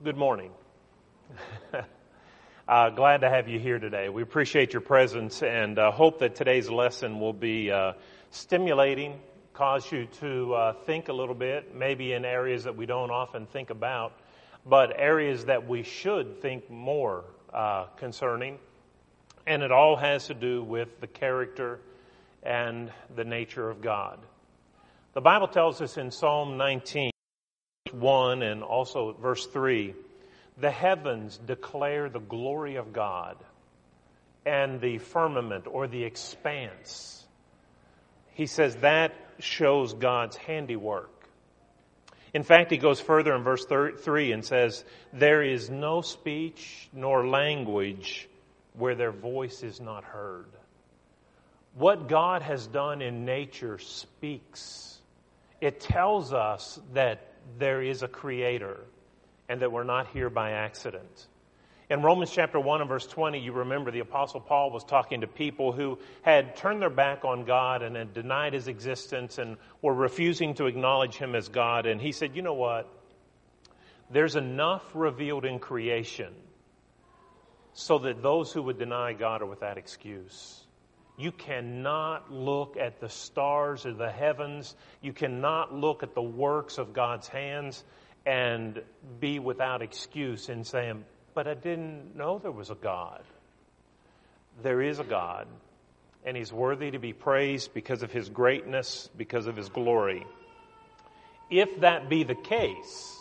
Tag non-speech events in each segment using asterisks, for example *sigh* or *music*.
Good morning. *laughs* uh, glad to have you here today. We appreciate your presence and uh, hope that today's lesson will be uh, stimulating, cause you to uh, think a little bit, maybe in areas that we don't often think about, but areas that we should think more uh, concerning. And it all has to do with the character and the nature of God. The Bible tells us in Psalm 19, 1 and also verse 3 the heavens declare the glory of God, and the firmament or the expanse. He says that shows God's handiwork. In fact, he goes further in verse 3 and says, There is no speech nor language where their voice is not heard. What God has done in nature speaks. It tells us that there is a creator and that we're not here by accident. In Romans chapter 1 and verse 20, you remember the Apostle Paul was talking to people who had turned their back on God and had denied his existence and were refusing to acknowledge him as God. And he said, You know what? There's enough revealed in creation so that those who would deny God are without excuse. You cannot look at the stars of the heavens. You cannot look at the works of God's hands and be without excuse in saying, But I didn't know there was a God. There is a God, and He's worthy to be praised because of His greatness, because of His glory. If that be the case,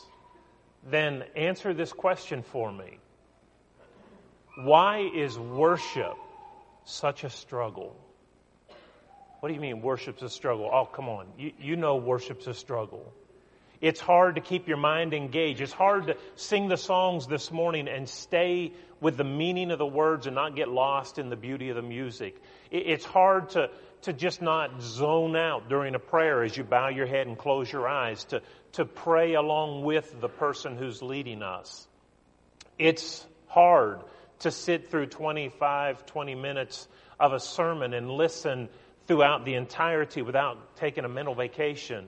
then answer this question for me. Why is worship such a struggle. What do you mean worship's a struggle? Oh, come on. You, you know worship's a struggle. It's hard to keep your mind engaged. It's hard to sing the songs this morning and stay with the meaning of the words and not get lost in the beauty of the music. It's hard to, to just not zone out during a prayer as you bow your head and close your eyes, to, to pray along with the person who's leading us. It's hard to sit through 25, 20 minutes of a sermon and listen throughout the entirety without taking a mental vacation,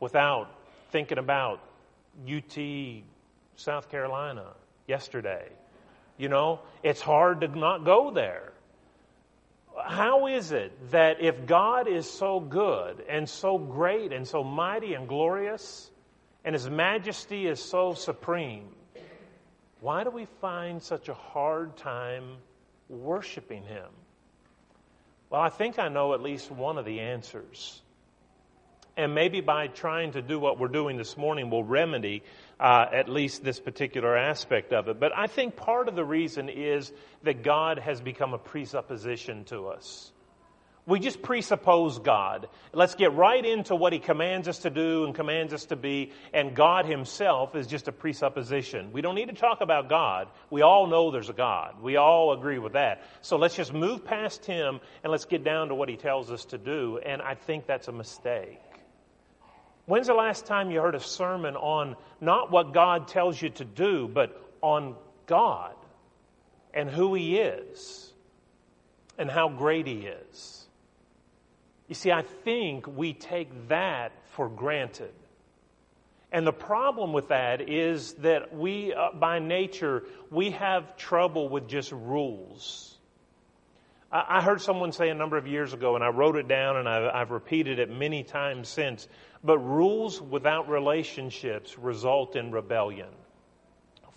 without thinking about UT South Carolina yesterday. You know, it's hard to not go there. How is it that if God is so good and so great and so mighty and glorious, and His majesty is so supreme, why do we find such a hard time worshiping Him? Well, I think I know at least one of the answers. And maybe by trying to do what we're doing this morning, we'll remedy uh, at least this particular aspect of it. But I think part of the reason is that God has become a presupposition to us. We just presuppose God. Let's get right into what He commands us to do and commands us to be, and God Himself is just a presupposition. We don't need to talk about God. We all know there's a God. We all agree with that. So let's just move past Him and let's get down to what He tells us to do, and I think that's a mistake. When's the last time you heard a sermon on not what God tells you to do, but on God and who He is and how great He is? You see, I think we take that for granted. And the problem with that is that we, uh, by nature, we have trouble with just rules. I, I, heard someone say a number of years ago, and I wrote it down and I've, I've repeated it many times since, but rules without relationships result in rebellion.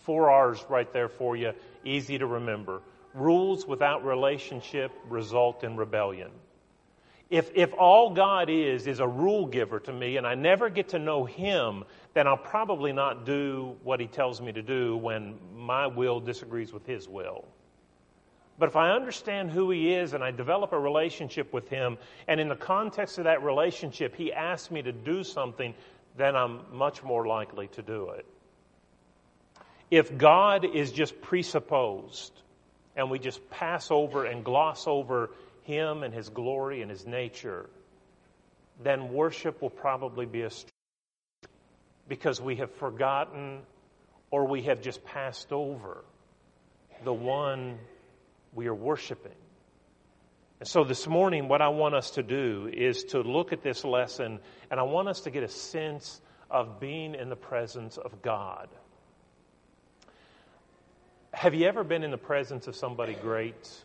Four R's right there for you, easy to remember. Rules without relationship result in rebellion. If, if all God is, is a rule giver to me and I never get to know Him, then I'll probably not do what He tells me to do when my will disagrees with His will. But if I understand who He is and I develop a relationship with Him, and in the context of that relationship, He asks me to do something, then I'm much more likely to do it. If God is just presupposed and we just pass over and gloss over him and His glory and His nature, then worship will probably be a because we have forgotten or we have just passed over the one we are worshiping. And so this morning, what I want us to do is to look at this lesson, and I want us to get a sense of being in the presence of God. Have you ever been in the presence of somebody great?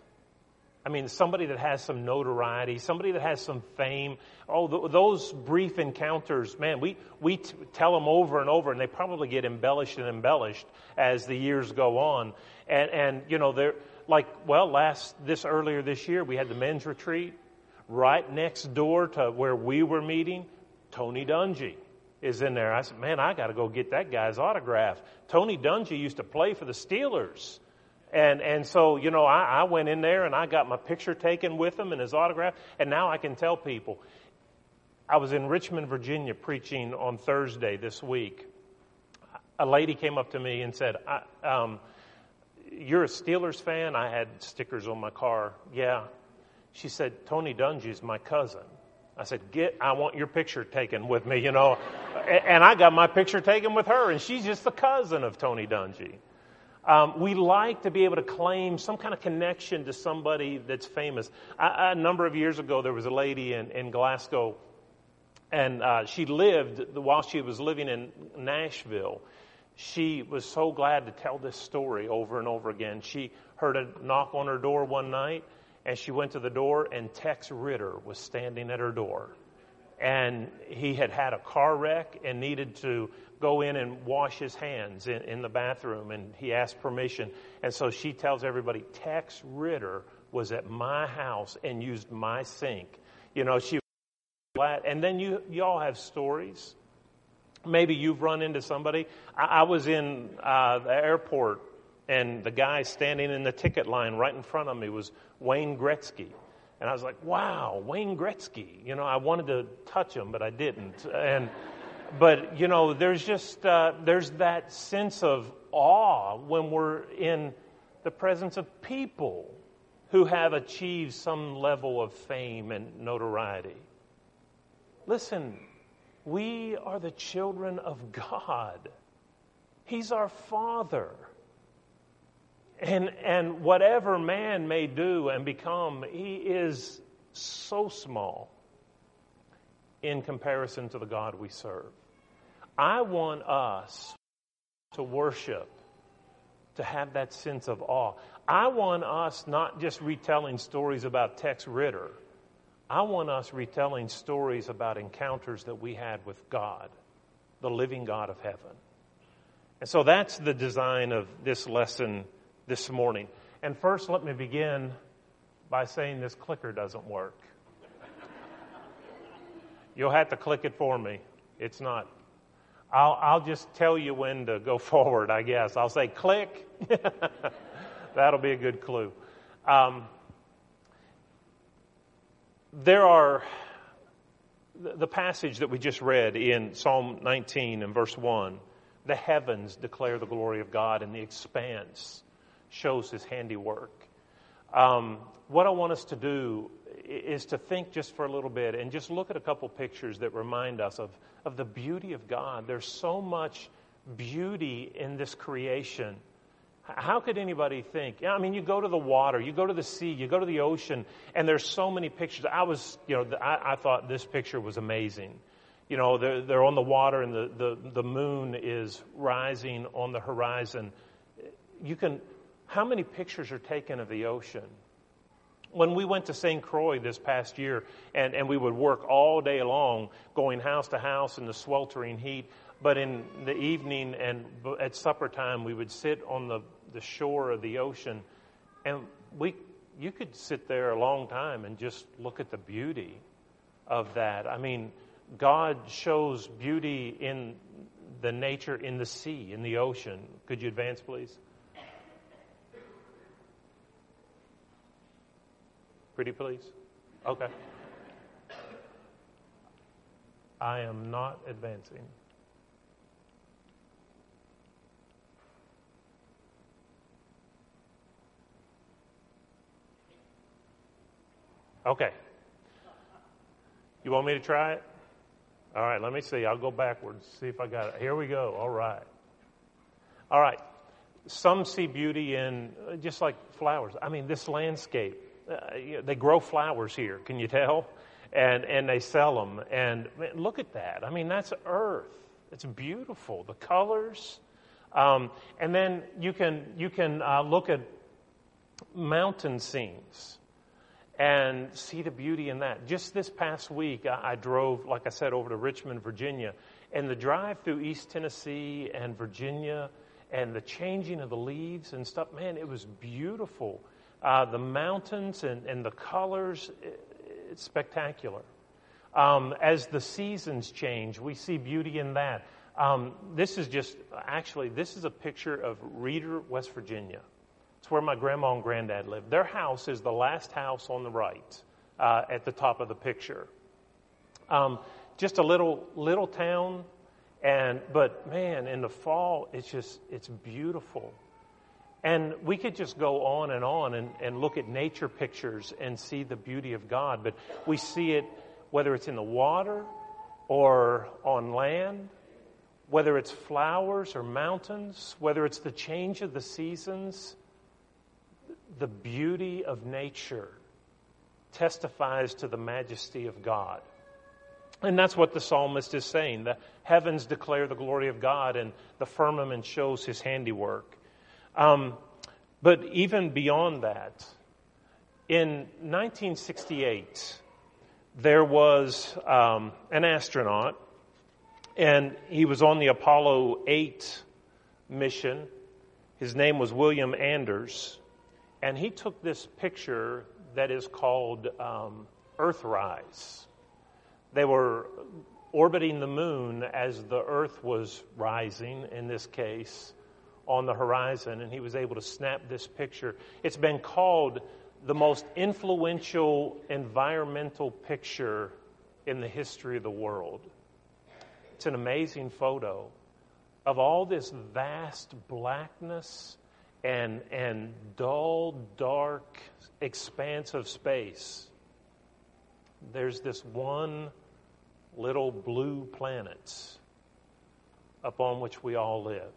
I mean, somebody that has some notoriety, somebody that has some fame. Oh, th- those brief encounters, man, we, we t- tell them over and over, and they probably get embellished and embellished as the years go on. And, and you know, they're like, well, last, this earlier this year, we had the men's retreat right next door to where we were meeting. Tony Dungy is in there. I said, man, I got to go get that guy's autograph. Tony Dungy used to play for the Steelers. And, and so, you know, I, I went in there and I got my picture taken with him and his autograph. And now I can tell people. I was in Richmond, Virginia preaching on Thursday this week. A lady came up to me and said, um, You're a Steelers fan? I had stickers on my car. Yeah. She said, Tony Dungy is my cousin. I said, "Get! I want your picture taken with me." You know, *laughs* and I got my picture taken with her, and she's just the cousin of Tony Dungy. Um, we like to be able to claim some kind of connection to somebody that's famous. I, a number of years ago, there was a lady in, in Glasgow, and uh, she lived while she was living in Nashville. She was so glad to tell this story over and over again. She heard a knock on her door one night and she went to the door, and Tex Ritter was standing at her door. And he had had a car wreck and needed to go in and wash his hands in, in the bathroom, and he asked permission. And so she tells everybody, Tex Ritter was at my house and used my sink. You know, she. And then you, you all have stories. Maybe you've run into somebody. I, I was in uh, the airport and the guy standing in the ticket line right in front of me was Wayne Gretzky. And I was like, wow, Wayne Gretzky. You know, I wanted to touch him, but I didn't. And, but, you know, there's just, uh, there's that sense of awe when we're in the presence of people who have achieved some level of fame and notoriety. Listen, we are the children of God. He's our Father. And, and whatever man may do and become, he is so small in comparison to the God we serve. I want us to worship, to have that sense of awe. I want us not just retelling stories about Tex Ritter. I want us retelling stories about encounters that we had with God, the living God of heaven. And so that's the design of this lesson this morning. And first, let me begin by saying this clicker doesn't work. *laughs* You'll have to click it for me. It's not. I'll, I'll just tell you when to go *laughs* forward, I guess. I'll say click. *laughs* That'll be a good clue. Um, there are the passage that we just read in Psalm 19 and verse 1 the heavens declare the glory of God, and the expanse shows his handiwork. Um, what I want us to do is to think just for a little bit and just look at a couple pictures that remind us of, of the beauty of God. There's so much beauty in this creation. How could anybody think? I mean, you go to the water, you go to the sea, you go to the ocean, and there's so many pictures. I was, you know, I, I thought this picture was amazing. You know, they're, they're on the water and the, the, the moon is rising on the horizon. You can, how many pictures are taken of the ocean? When we went to St. Croix this past year, and, and we would work all day long going house to house in the sweltering heat, but in the evening and at supper time, we would sit on the, the shore of the ocean, and we, you could sit there a long time and just look at the beauty of that. I mean, God shows beauty in the nature in the sea, in the ocean. Could you advance, please? Pretty please? Okay. I am not advancing. Okay. You want me to try it? All right, let me see. I'll go backwards, see if I got it. Here we go. All right. All right. Some see beauty in uh, just like flowers. I mean, this landscape uh, you know, they grow flowers here. Can you tell? And and they sell them. And look at that. I mean, that's earth. It's beautiful. The colors. Um, and then you can, you can uh, look at mountain scenes and see the beauty in that. Just this past week, I, I drove, like I said, over to Richmond, Virginia, and the drive through East Tennessee and Virginia and the changing of the leaves and stuff, man, it was beautiful. Uh, the mountains and, and the colors, it, it's spectacular. Um, as the seasons change, we see beauty in that. Um, this is just, actually, this is a picture of Reeder, West Virginia. It's where my grandma and granddad lived. Their house is the last house on the right uh, at the top of the picture. Um, just a little little town, and but man, in the fall, it's just it's beautiful. And we could just go on and on and, and look at nature pictures and see the beauty of God. But we see it whether it's in the water or on land, whether it's flowers or mountains, whether it's the change of the seasons, the beauty of nature testifies to the majesty of God. And that's what the psalmist is saying. The heavens declare the glory of God, and the firmament shows his handiwork. Um, but even beyond that, in 1968, there was um, an astronaut, and he was on the Apollo 8 mission. His name was William Anders, and he took this picture that is called um, Earthrise. They were orbiting the moon as the Earth was rising, in this case, on the horizon, and he was able to snap this picture. It's been called the most influential environmental picture in the history of the world. It's an amazing photo of all this vast blackness and, and dull, dark expanse of space. There's this one little blue planet upon which we all live.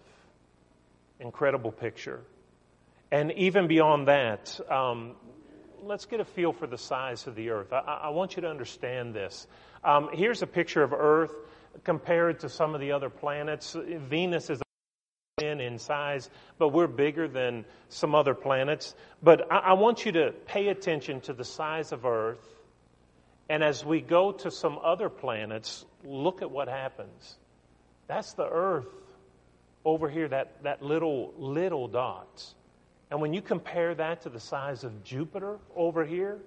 Incredible picture. And even beyond that, um, let's get a feel for the size of the earth. I, I want you to understand this. Um, here's a picture of Earth compared to some of the other planets. Venus is in size, but we're bigger than some other planets. But I, I want you to pay attention to the size of Earth. And as we go to some other planets, look at what happens. That's the Earth over here, that, that little, little dot. And when you compare that to the size of Jupiter over here,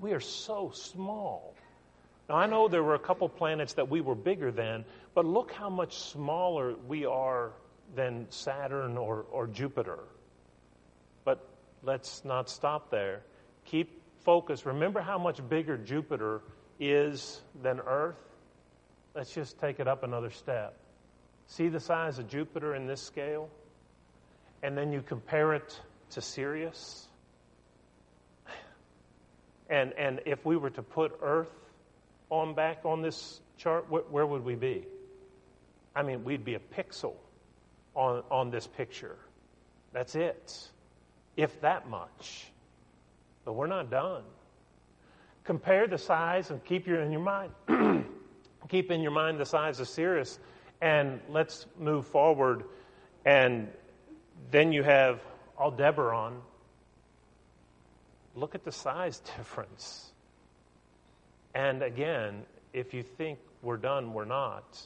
we are so small. Now, I know there were a couple planets that we were bigger than, but look how much smaller we are than Saturn or, or Jupiter. But let's not stop there. Keep focus. Remember how much bigger Jupiter is than Earth? Let's just take it up another step. See the size of Jupiter in this scale? and then you compare it to Sirius. And, and if we were to put Earth on back on this chart, wh- where would we be? I mean, we'd be a pixel on, on this picture. That's it, if that much. But we're not done. Compare the size and keep your in your mind. *clears throat* keep in your mind the size of Sirius, and let's move forward and then you have Aldebaran. Look at the size *laughs* difference. And again, if you think we're done, we're not.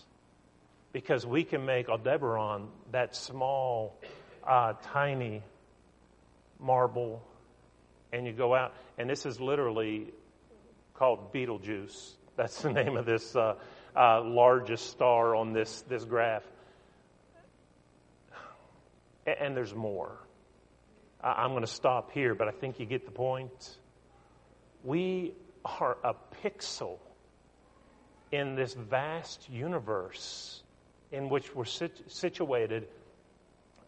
Because we can make Aldebaran that small, uh, tiny marble, and you go out, and this is literally called Betelgeuse. That's the name of this uh, uh, largest star on this, this graph. And there's more. I'm going to stop here, but I think you get the point. We are a pixel in this vast universe in which we're situated,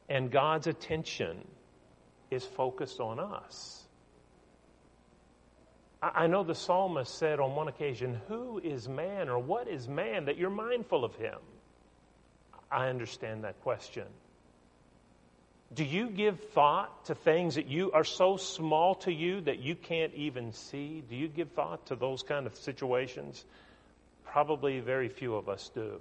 and God's attention is focused on us. I know the psalmist said on one occasion, Who is man or what is man that you're mindful of him? I understand that question. Do you give thought to things that you are so small to you that you can't even see? Do you give thought to those kind of situations? Probably very few of us do.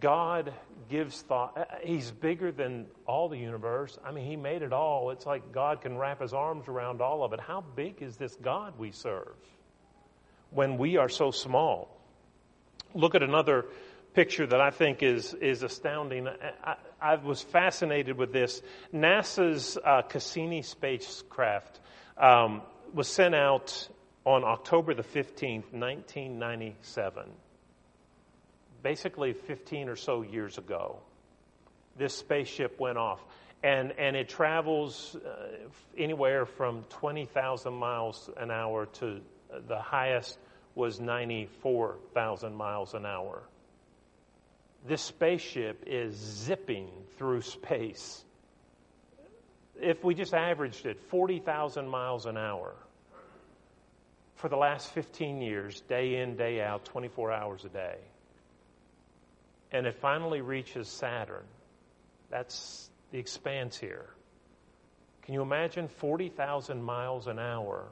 God gives thought. Uh, he's bigger than all the universe. I mean, He made it all. It's like God can wrap His arms around all of it. How big is this God we serve when we are so small? Look at another picture that I think is, is astounding. I, I was fascinated with this. NASA's uh, Cassini spacecraft um, was sent out on October the 15th, 1997 basically 15 or so years ago, this spaceship went off. And, and it travels uh, anywhere from 20,000 miles an hour to uh, the highest was 94,000 miles an hour. This spaceship is zipping through space. If we just averaged it 40,000 miles an hour for the last 15 years, day in, day out, 24 hours a day and it finally reaches Saturn. That's the expanse here. Can you imagine 40,000 miles an hour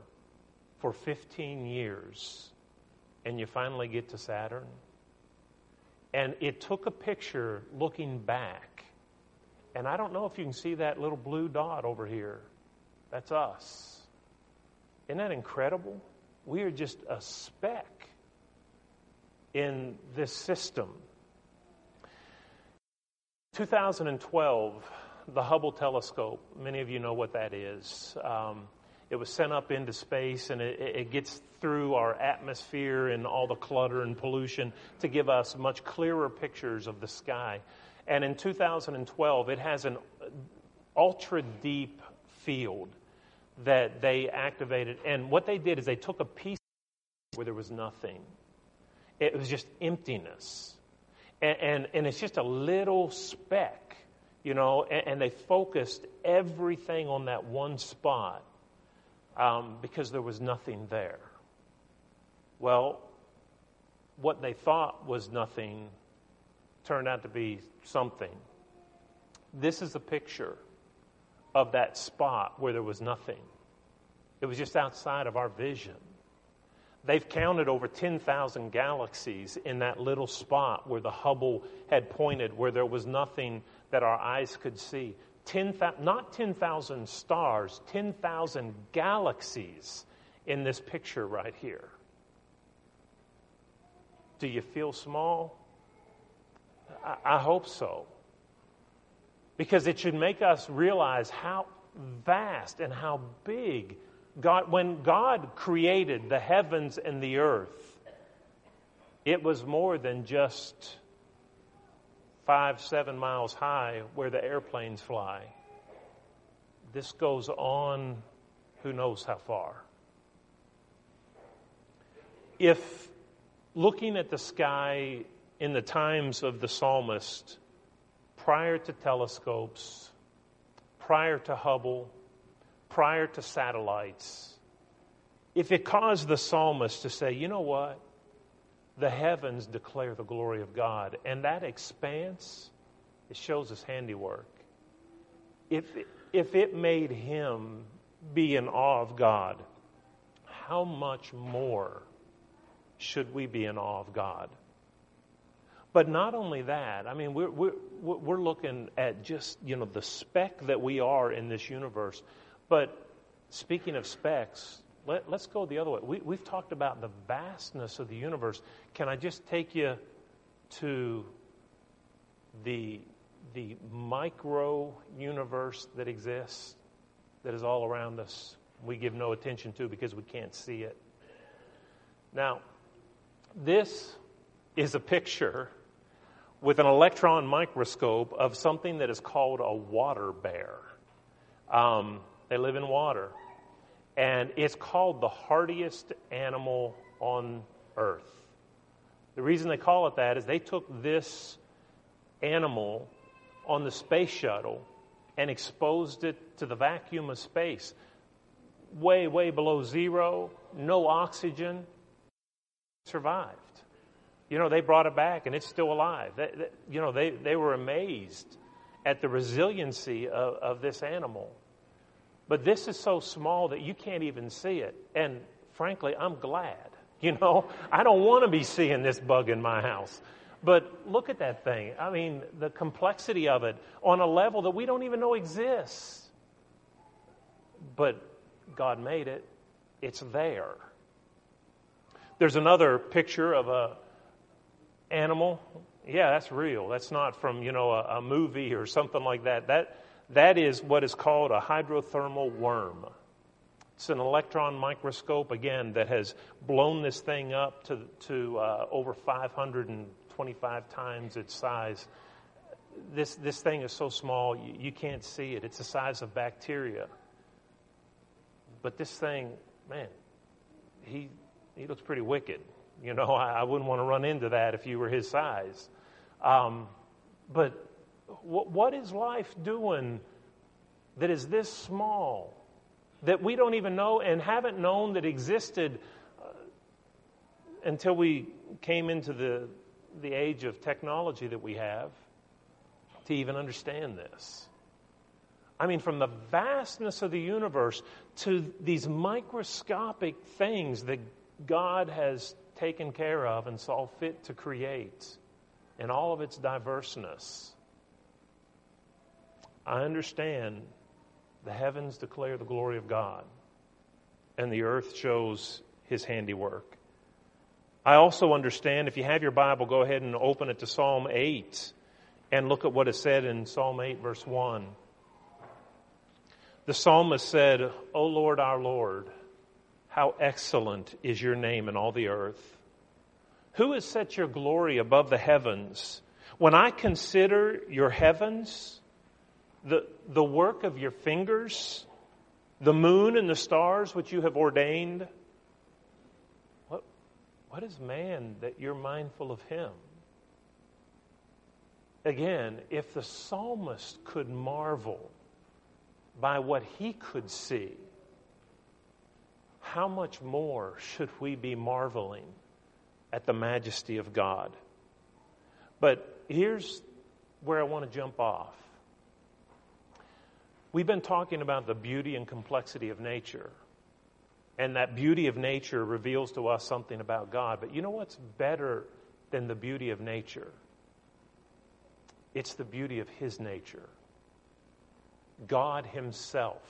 for 15 years and you finally get to Saturn? And it took a picture looking back. And I don't know if you can see that little blue dot over here. That's us. Isn't that incredible? We are just a speck in this system. 2012, the Hubble telescope, many of you know what that is. Um, it was sent up into space and it, it, gets through our atmosphere and all the clutter and pollution to give us much clearer pictures of the sky. And in 2012, it has an ultra deep field that they activated. And what they did is they took a piece where there was nothing, it was just emptiness and, and, and it's just a little speck, you know, and, and they focused everything on that one spot um, because there was nothing there. Well, what they thought was nothing turned out to be something. This is a picture of that spot where there was nothing. It was just outside of our vision. They've counted over 10,000 galaxies in that little spot where the Hubble had pointed, where there was nothing that our eyes could see. 10, not 10,000 stars, 10,000 galaxies in this picture right here. Do you feel small? I, I hope so. Because it should make us realize how vast and how big God, when God created the heavens and the earth, it was more than just five, seven miles high where the airplanes fly. This goes on who knows how far. If looking at the sky in the times of the psalmist, prior to telescopes, prior to Hubble, prior to satellites, if it caused the psalmist to say, you know what? The heavens declare the glory of God, and that expanse, it shows his handiwork. If, if it made him be in awe of God, how much more should we be in awe of God? But not only that, I mean, we're, we're, we're looking at just, you know, the speck that we are in this universe. But speaking of specks, let, us go the other way. We, we've talked about the vastness of the universe. Can I just take you to the, the micro universe that exists, that is all around us? We give no attention to because we can't see it. Now, this is a picture with an electron microscope of something that is called a water bear. Um, they live in water. And it's called the hardiest animal on earth. The reason they call it that is they took this animal on the space shuttle and exposed it to the vacuum of space. Way, way below zero, no oxygen, survived. You know, they brought it back and it's still alive. They, they, you know, they, they were amazed at the resiliency of, of this animal. But this is so small that you can't even see it. And frankly, I'm glad. *laughs* You know, I don't want to be seeing this bug in my house. But look at that thing. I mean, the complexity of it on a level that we don't even know exists. But God made it, it's there. There's another picture of a animal. Yeah, that's real. That's not from, you know, a, a movie or something like that. That that is what is called a hydrothermal worm. It's an electron microscope, again, that has blown this thing up to, to uh, over 525 times its size. This, this thing is so small, you, you can't see it. It's the size of bacteria. But this thing, man, he, he looks pretty wicked. You know, I, I wouldn't want to run into that if you were his size. Um, but what, is life doing that is this small, that we don't even know and haven't known that existed uh, until we came into the, the age of technology that we have to even understand this? I mean, from the vastness of the universe to these microscopic things that God has taken care of and saw fit to create in all of its diverseness. I understand the heavens declare the glory of God, and the earth shows his handiwork. I also understand, if you have your Bible, go ahead and open it to Psalm 8 and look at what is said in Psalm 8, verse 1. The psalmist said, O Lord, our Lord, how excellent is your name in all the earth. Who has set your glory above the heavens? When I consider your heavens, the, the work of your fingers, the moon and the stars which you have ordained. What, what is man that you're mindful of him? Again, if the psalmist could marvel by what he could see, how much more should we be marveling at the majesty of God? But here's where I want to jump off. We've been talking about the beauty and complexity of nature. And that beauty of nature reveals to us something about God. But you know what's better than the beauty of nature? It's the beauty of His nature. God Himself,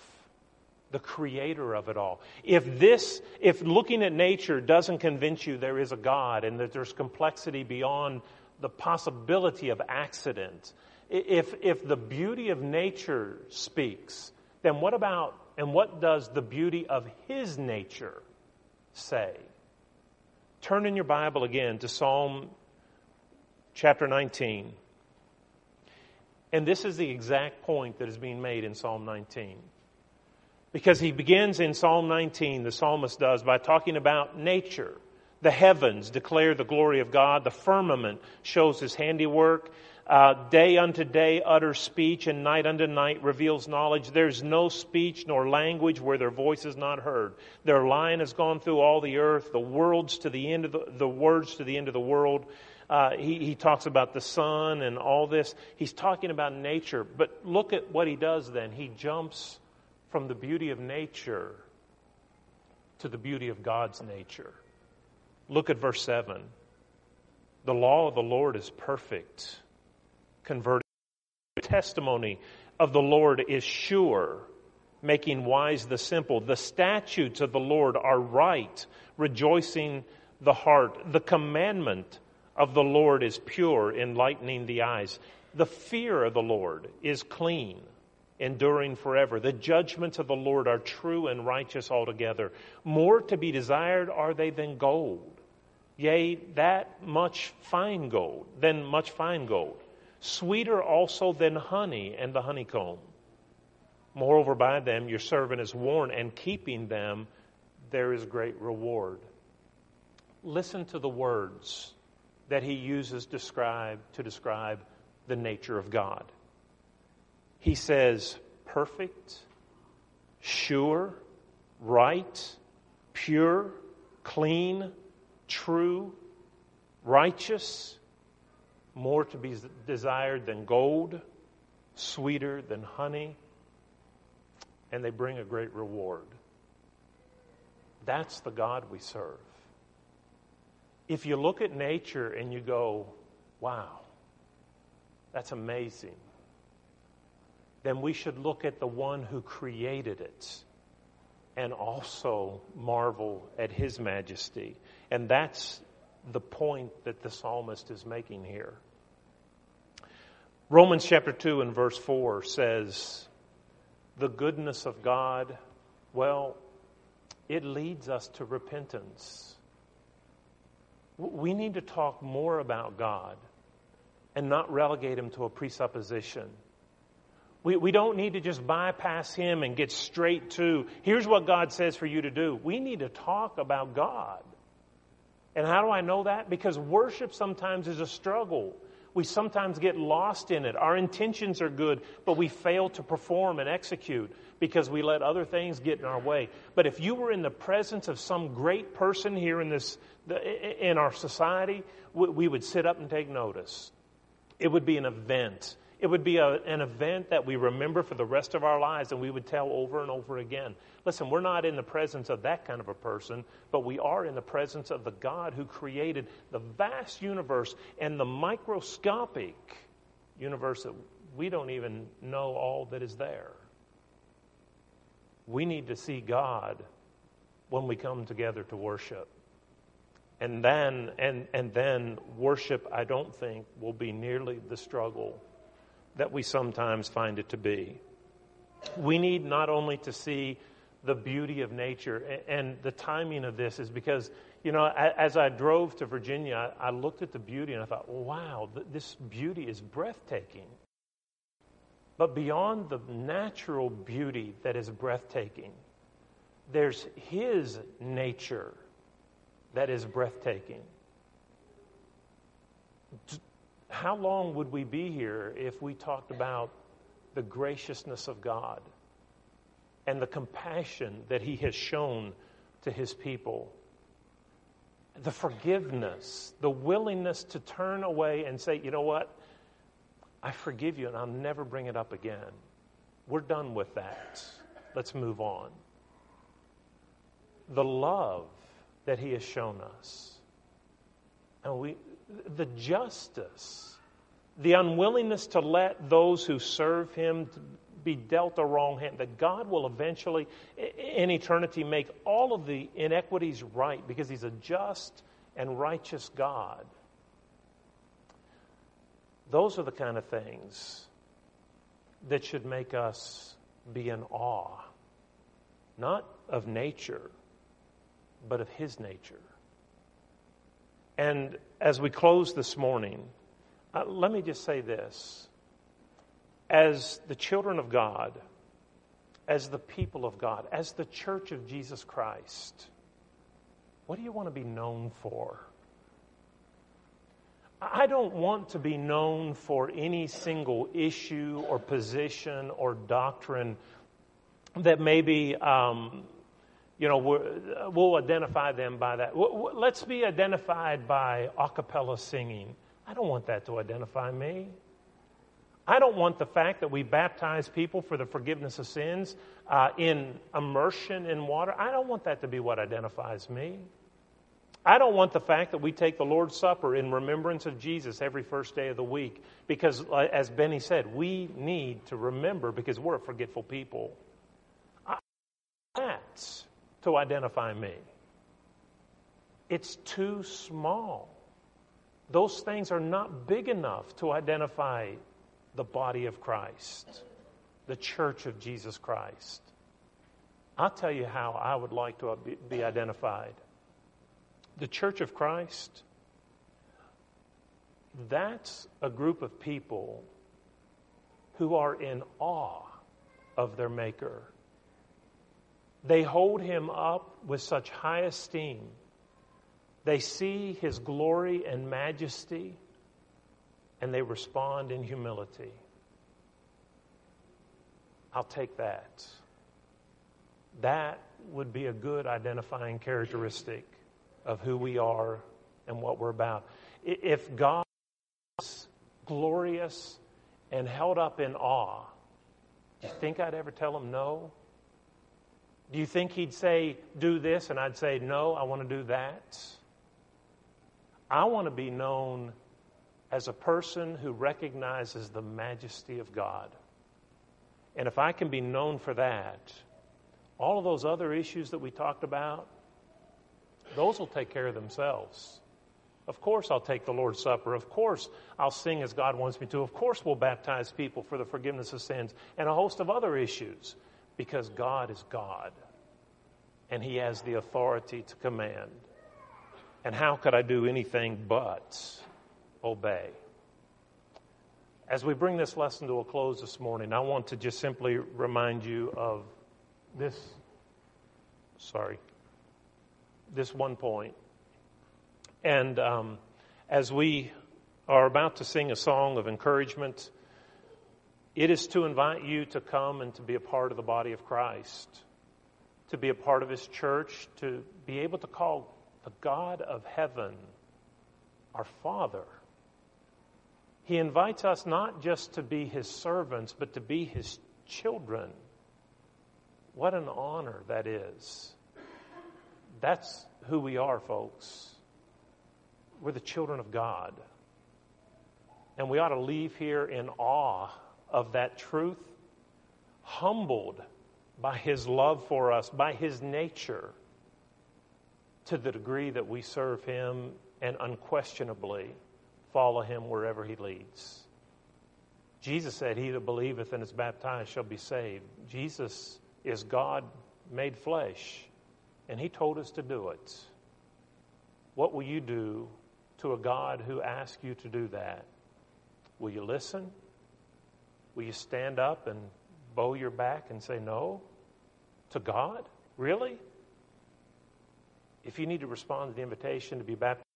the creator of it all. If this, if looking at nature doesn't convince you there is a God and that there's complexity beyond the possibility of accident if, if the beauty of nature speaks, then what about and what does the beauty of his nature say? Turn in your Bible again to Psalm chapter 19. And this is the exact point that is being made in Psalm 19. Because he begins in Psalm 19, the psalmist does, by talking about nature. The heavens declare the glory of God, the firmament shows his handiwork. Uh, day unto day utters speech, and night unto night reveals knowledge. There's no speech nor language where their voice is not heard. Their line has gone through all the earth, the worlds to the end of the, the words to the end of the world. Uh, he, he talks about the sun and all this. He's talking about nature. But look at what he does then. He jumps from the beauty of nature to the beauty of God's nature. Look at verse 7. The law of the Lord is perfect converted. The testimony of the Lord is sure, making wise the simple. The statutes of the Lord are right, rejoicing the heart. The commandment of the Lord is pure, enlightening the eyes. The fear of the Lord is clean, enduring forever. The judgments of the Lord are true and righteous altogether. More to be desired are they than gold. Yea, that much fine gold, than much fine gold sweeter also than honey and the honeycomb. Moreover, by them your servant is warned, and keeping them there is great reward. Listen to the words that he uses describe, to describe the nature of God. He says, perfect, sure, right, pure, clean, true, righteous, more to be desired than gold, sweeter than honey, and they bring a great reward. That's the God we serve. If you look at nature and you go, Wow, that's amazing. Then we should look at the one who created it and also marvel at his majesty. And that's the point that the psalmist is making here. Romans chapter 2 and verse 4 says, The goodness of God, well, it leads us to repentance. We need to talk more about God and not relegate him to a presupposition. We, we don't need to just bypass him and get straight to, here's what God says for you to do. We need to talk about God. And how do I know that? Because worship sometimes is a struggle. We sometimes get lost in it. Our intentions are good, but we fail to perform and execute because we let other things get in our way. But if you were in the presence of some great person here in this in our society, we would sit up and take notice. It would be an event. It would be a, an event that we remember for the rest of our lives and we would tell over and over again. Listen, we're not in the presence of that kind of a person, but we are in the presence of the God who created the vast universe and the microscopic universe that we don't even know all that is there. We need to see God when we come together to worship. And then and and then worship I don't think will be nearly the struggle that we sometimes find it to be. We need not only to see the beauty of nature, and the timing of this is because, you know, as I drove to Virginia, I looked at the beauty and I thought, wow, this beauty is breathtaking. But beyond the natural beauty that is breathtaking, there's His nature that is breathtaking. How long would we be here if we talked about the graciousness of God and the compassion that He has shown to His people? The forgiveness, the willingness to turn away and say, you know what? I forgive you and I'll never bring it up again. We're done with that. Let's move on. The love that He has shown us. And we, the justice, the unwillingness to let those who serve him be dealt a wrong hand, that God will eventually, in eternity, make all of the inequities right because he's a just and righteous God. Those are the kind of things that should make us be in awe, not of nature, but of his nature. And as we close this morning, uh, let me just say this. As the children of God, as the people of God, as the church of Jesus Christ, what do you want to be known for? I don't want to be known for any single issue or position or doctrine that maybe um, you know, we'll identify them by that. Let's be identified by a cappella singing. I don't want that to identify me. I don't want the fact that we baptize people for the forgiveness of sins uh, in immersion in water. I don't want that to be what identifies me. I don't want the fact that we take the Lord's Supper in remembrance of Jesus every first day of the week because, uh, as Benny said, we need to remember because we're a forgetful people. That's to identify me. It's too small. Those things are not big enough to identify the body of Christ, the church of Jesus Christ. I'll tell you how I would like to be identified. The church of Christ, that's a group of people who are in awe of their Maker they hold him up with such high esteem. They see his glory and majesty, and they respond in humility. I'll take that. That would be a good identifying characteristic of who we are and what we're about. If God is glorious and held up in awe, do you think I'd ever tell him no? Do you think he'd say, do this? And I'd say, no, I want to do that. I want to be known as a person who recognizes the majesty of God. And if I can be known for that, all of those other issues that we talked about, those will take care of themselves. Of course, I'll take the Lord's Supper. Of course, I'll sing as God wants me to. Of course, we'll baptize people for the forgiveness of sins and a host of other issues because God is God and He has the authority to command. And how could I do anything but obey? As we bring this lesson to a close this morning, I want to just simply remind you of this. Sorry. This one point. And um, as we are about to sing a song of encouragement, it is to invite you to come and to be a part of the body of Christ, to be a part of His church, to be able to call the God of heaven our Father. He invites us not just to be His servants, but to be His children. What an honor that is. That's who we are, folks. We're the children of God. And we ought to leave here in awe of that truth, humbled by His love for us, by His nature, to the degree that we serve Him and unquestionably follow Him wherever He leads. Jesus said, He that believeth and is baptized shall be saved. Jesus is God made flesh, and He told us to do it. What will you do to a God who asks you to do that? Will you listen? Will you stand up and bow your back and say no to God? Really? If you need to respond to the invitation to be baptized,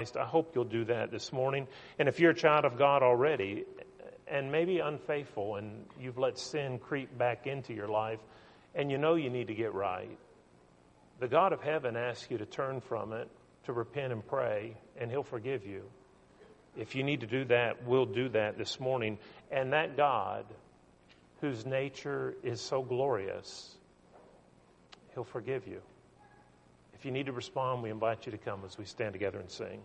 I hope you'll do that this morning. And if you're a child of God already and maybe unfaithful and you've let sin creep back into your life and you know you need to get right, the God of heaven asks you to turn from it to repent and pray, and He'll forgive you. If you need to do that, we'll do that this morning. And that God, whose nature is so glorious, He'll forgive you. If you need to respond, we invite you to come as we stand together and sing.